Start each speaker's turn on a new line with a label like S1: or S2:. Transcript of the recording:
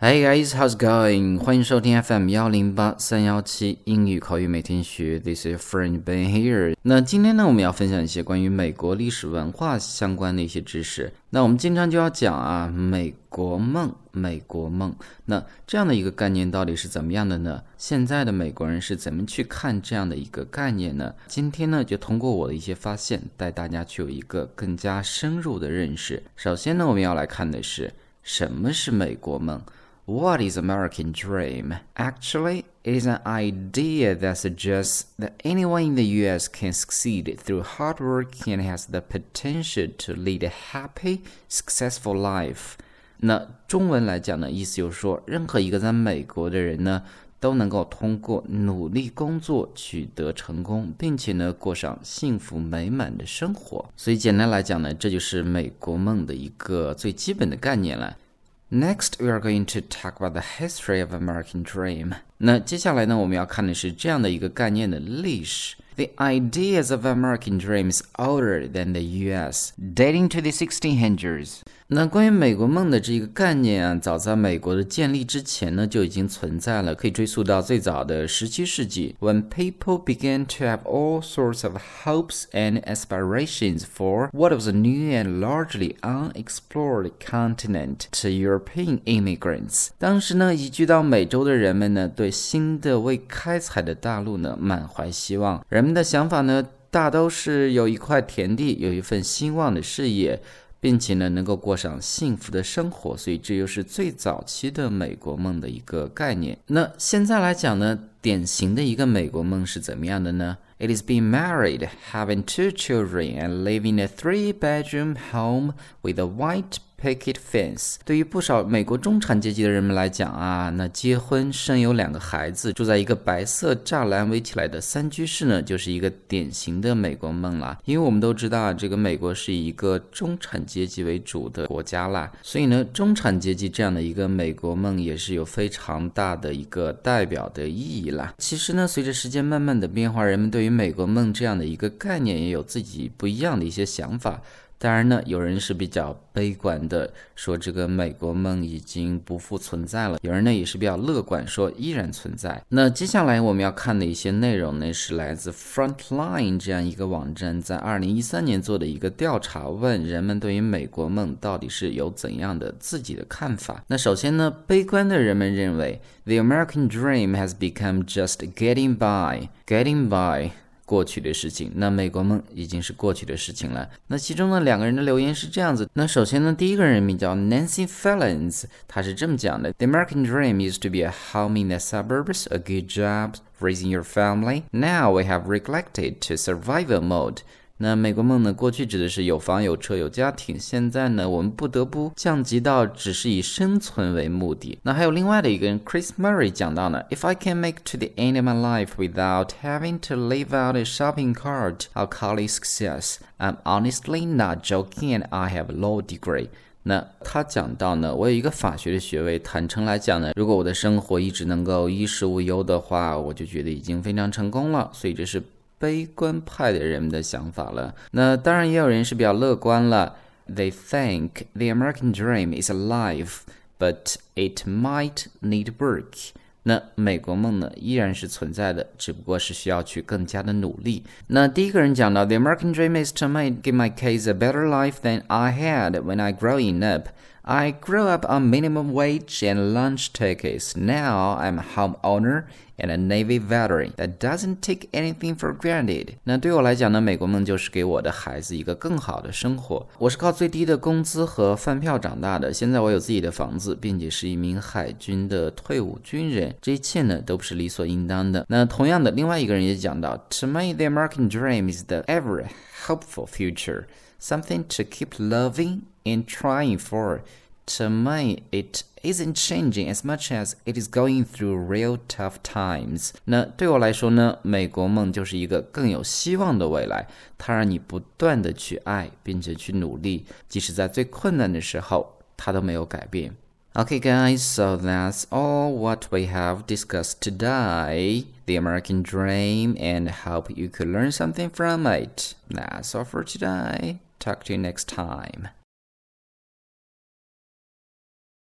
S1: Hey guys, how's going? 欢迎收听 FM 幺零八三幺七英语口语每天学。This is friend Ben here. 那今天呢，我们要分享一些关于美国历史文化相关的一些知识。那我们经常就要讲啊，美国梦，美国梦。那这样的一个概念到底是怎么样的呢？现在的美国人是怎么去看这样的一个概念呢？今天呢，就通过我的一些发现，带大家去有一个更加深入的认识。首先呢，我们要来看的是什么是美国梦。What is American dream? Actually, it is an idea that suggests that anyone in the US can succeed through hard work and has the potential to lead a happy, successful life. 那中文来讲呢，意思就是说，任何一个在美国的人呢，都能够通过努力工作取得成功，并且呢，过上幸福美满的生活。所以简单来讲呢，这就是美国梦的一个最基本的概念了。Next, we are going to talk about the history of American Dream. 那接下来呢，我们要看的是这样的一个概念的历史。The ideas of American Dream is older than the U.S., dating to the 1600s. 那关于美国梦的这个概念啊，早在美国的建立之前呢，就已经存在了，可以追溯到最早的十七世纪，when people began to have all sorts of hopes and aspirations for what was a new and largely unexplored continent to European immigrants。当时呢，移居到美洲的人们呢，对新的未开采的大陆呢，满怀希望。人们的想法呢，大都是有一块田地，有一份兴旺的事业。并且呢，能够过上幸福的生活，所以这又是最早期的美国梦的一个概念。那现在来讲呢，典型的一个美国梦是怎么样的呢？It is being married, having two children, and living in a three-bedroom home with a white Picket fence，对于不少美国中产阶级的人们来讲啊，那结婚生有两个孩子，住在一个白色栅栏围起来的三居室呢，就是一个典型的美国梦啦。因为我们都知道啊，这个美国是一个中产阶级为主的国家啦，所以呢，中产阶级这样的一个美国梦也是有非常大的一个代表的意义啦。其实呢，随着时间慢慢的变化，人们对于美国梦这样的一个概念也有自己不一样的一些想法。当然呢，有人是比较悲观的，说这个美国梦已经不复存在了；有人呢也是比较乐观，说依然存在。那接下来我们要看的一些内容呢，是来自 Frontline 这样一个网站在二零一三年做的一个调查，问人们对于美国梦到底是有怎样的自己的看法。那首先呢，悲观的人们认为，The American dream has become just getting by，getting by。过去的事情，那美国梦已经是过去的事情了。那其中呢，两个人的留言是这样子。那首先呢，第一个人名叫 Nancy fellons 他是这么讲的：The American dream used to be a home in the suburbs, a good job, raising your family. Now we have recollected to survival mode. 那美国梦呢？过去指的是有房有车有家庭，现在呢，我们不得不降级到只是以生存为目的。那还有另外的一个人，Chris Murray 讲到呢，If I can make to the end of my life without having to live out a shopping cart, I'll call it success. I'm honestly not joking, and I have law degree. 那他讲到呢，我有一个法学的学位。坦诚来讲呢，如果我的生活一直能够衣食无忧的话，我就觉得已经非常成功了。所以这是。悲观派的人们的想法了。那当然也有人是比较乐观了。They think the American dream is alive, but it might need work. 那美国梦呢，依然是存在的，只不过是需要去更加的努力。那第一个人讲到，The American dream is to make give my kids a better life than I had when I growing up. I grew up on minimum wage and lunch tickets. Now I'm a homeowner and a Navy veteran that doesn't take anything for granted. 那对我来讲呢，美国梦就是给我的孩子一个更好的生活。我是靠最低的工资和饭票长大的，现在我有自己的房子，并且是一名海军的退伍军人。这一切呢，都不是理所应当的。那同样的，另外一个人也讲到，To me, the American dream is the ever hopeful future, something to keep loving and trying for. To me, it isn't changing as much as it is going through real tough times。那对我来说呢，美国梦就是一个更有希望的未来，它让你不断的去爱，并且去努力，即使在最困难的时候，它都没有改变。Okay, guys, so that's all what we have discussed today. The American Dream, and hope you could learn something from it. That's all for today. Talk to you next time.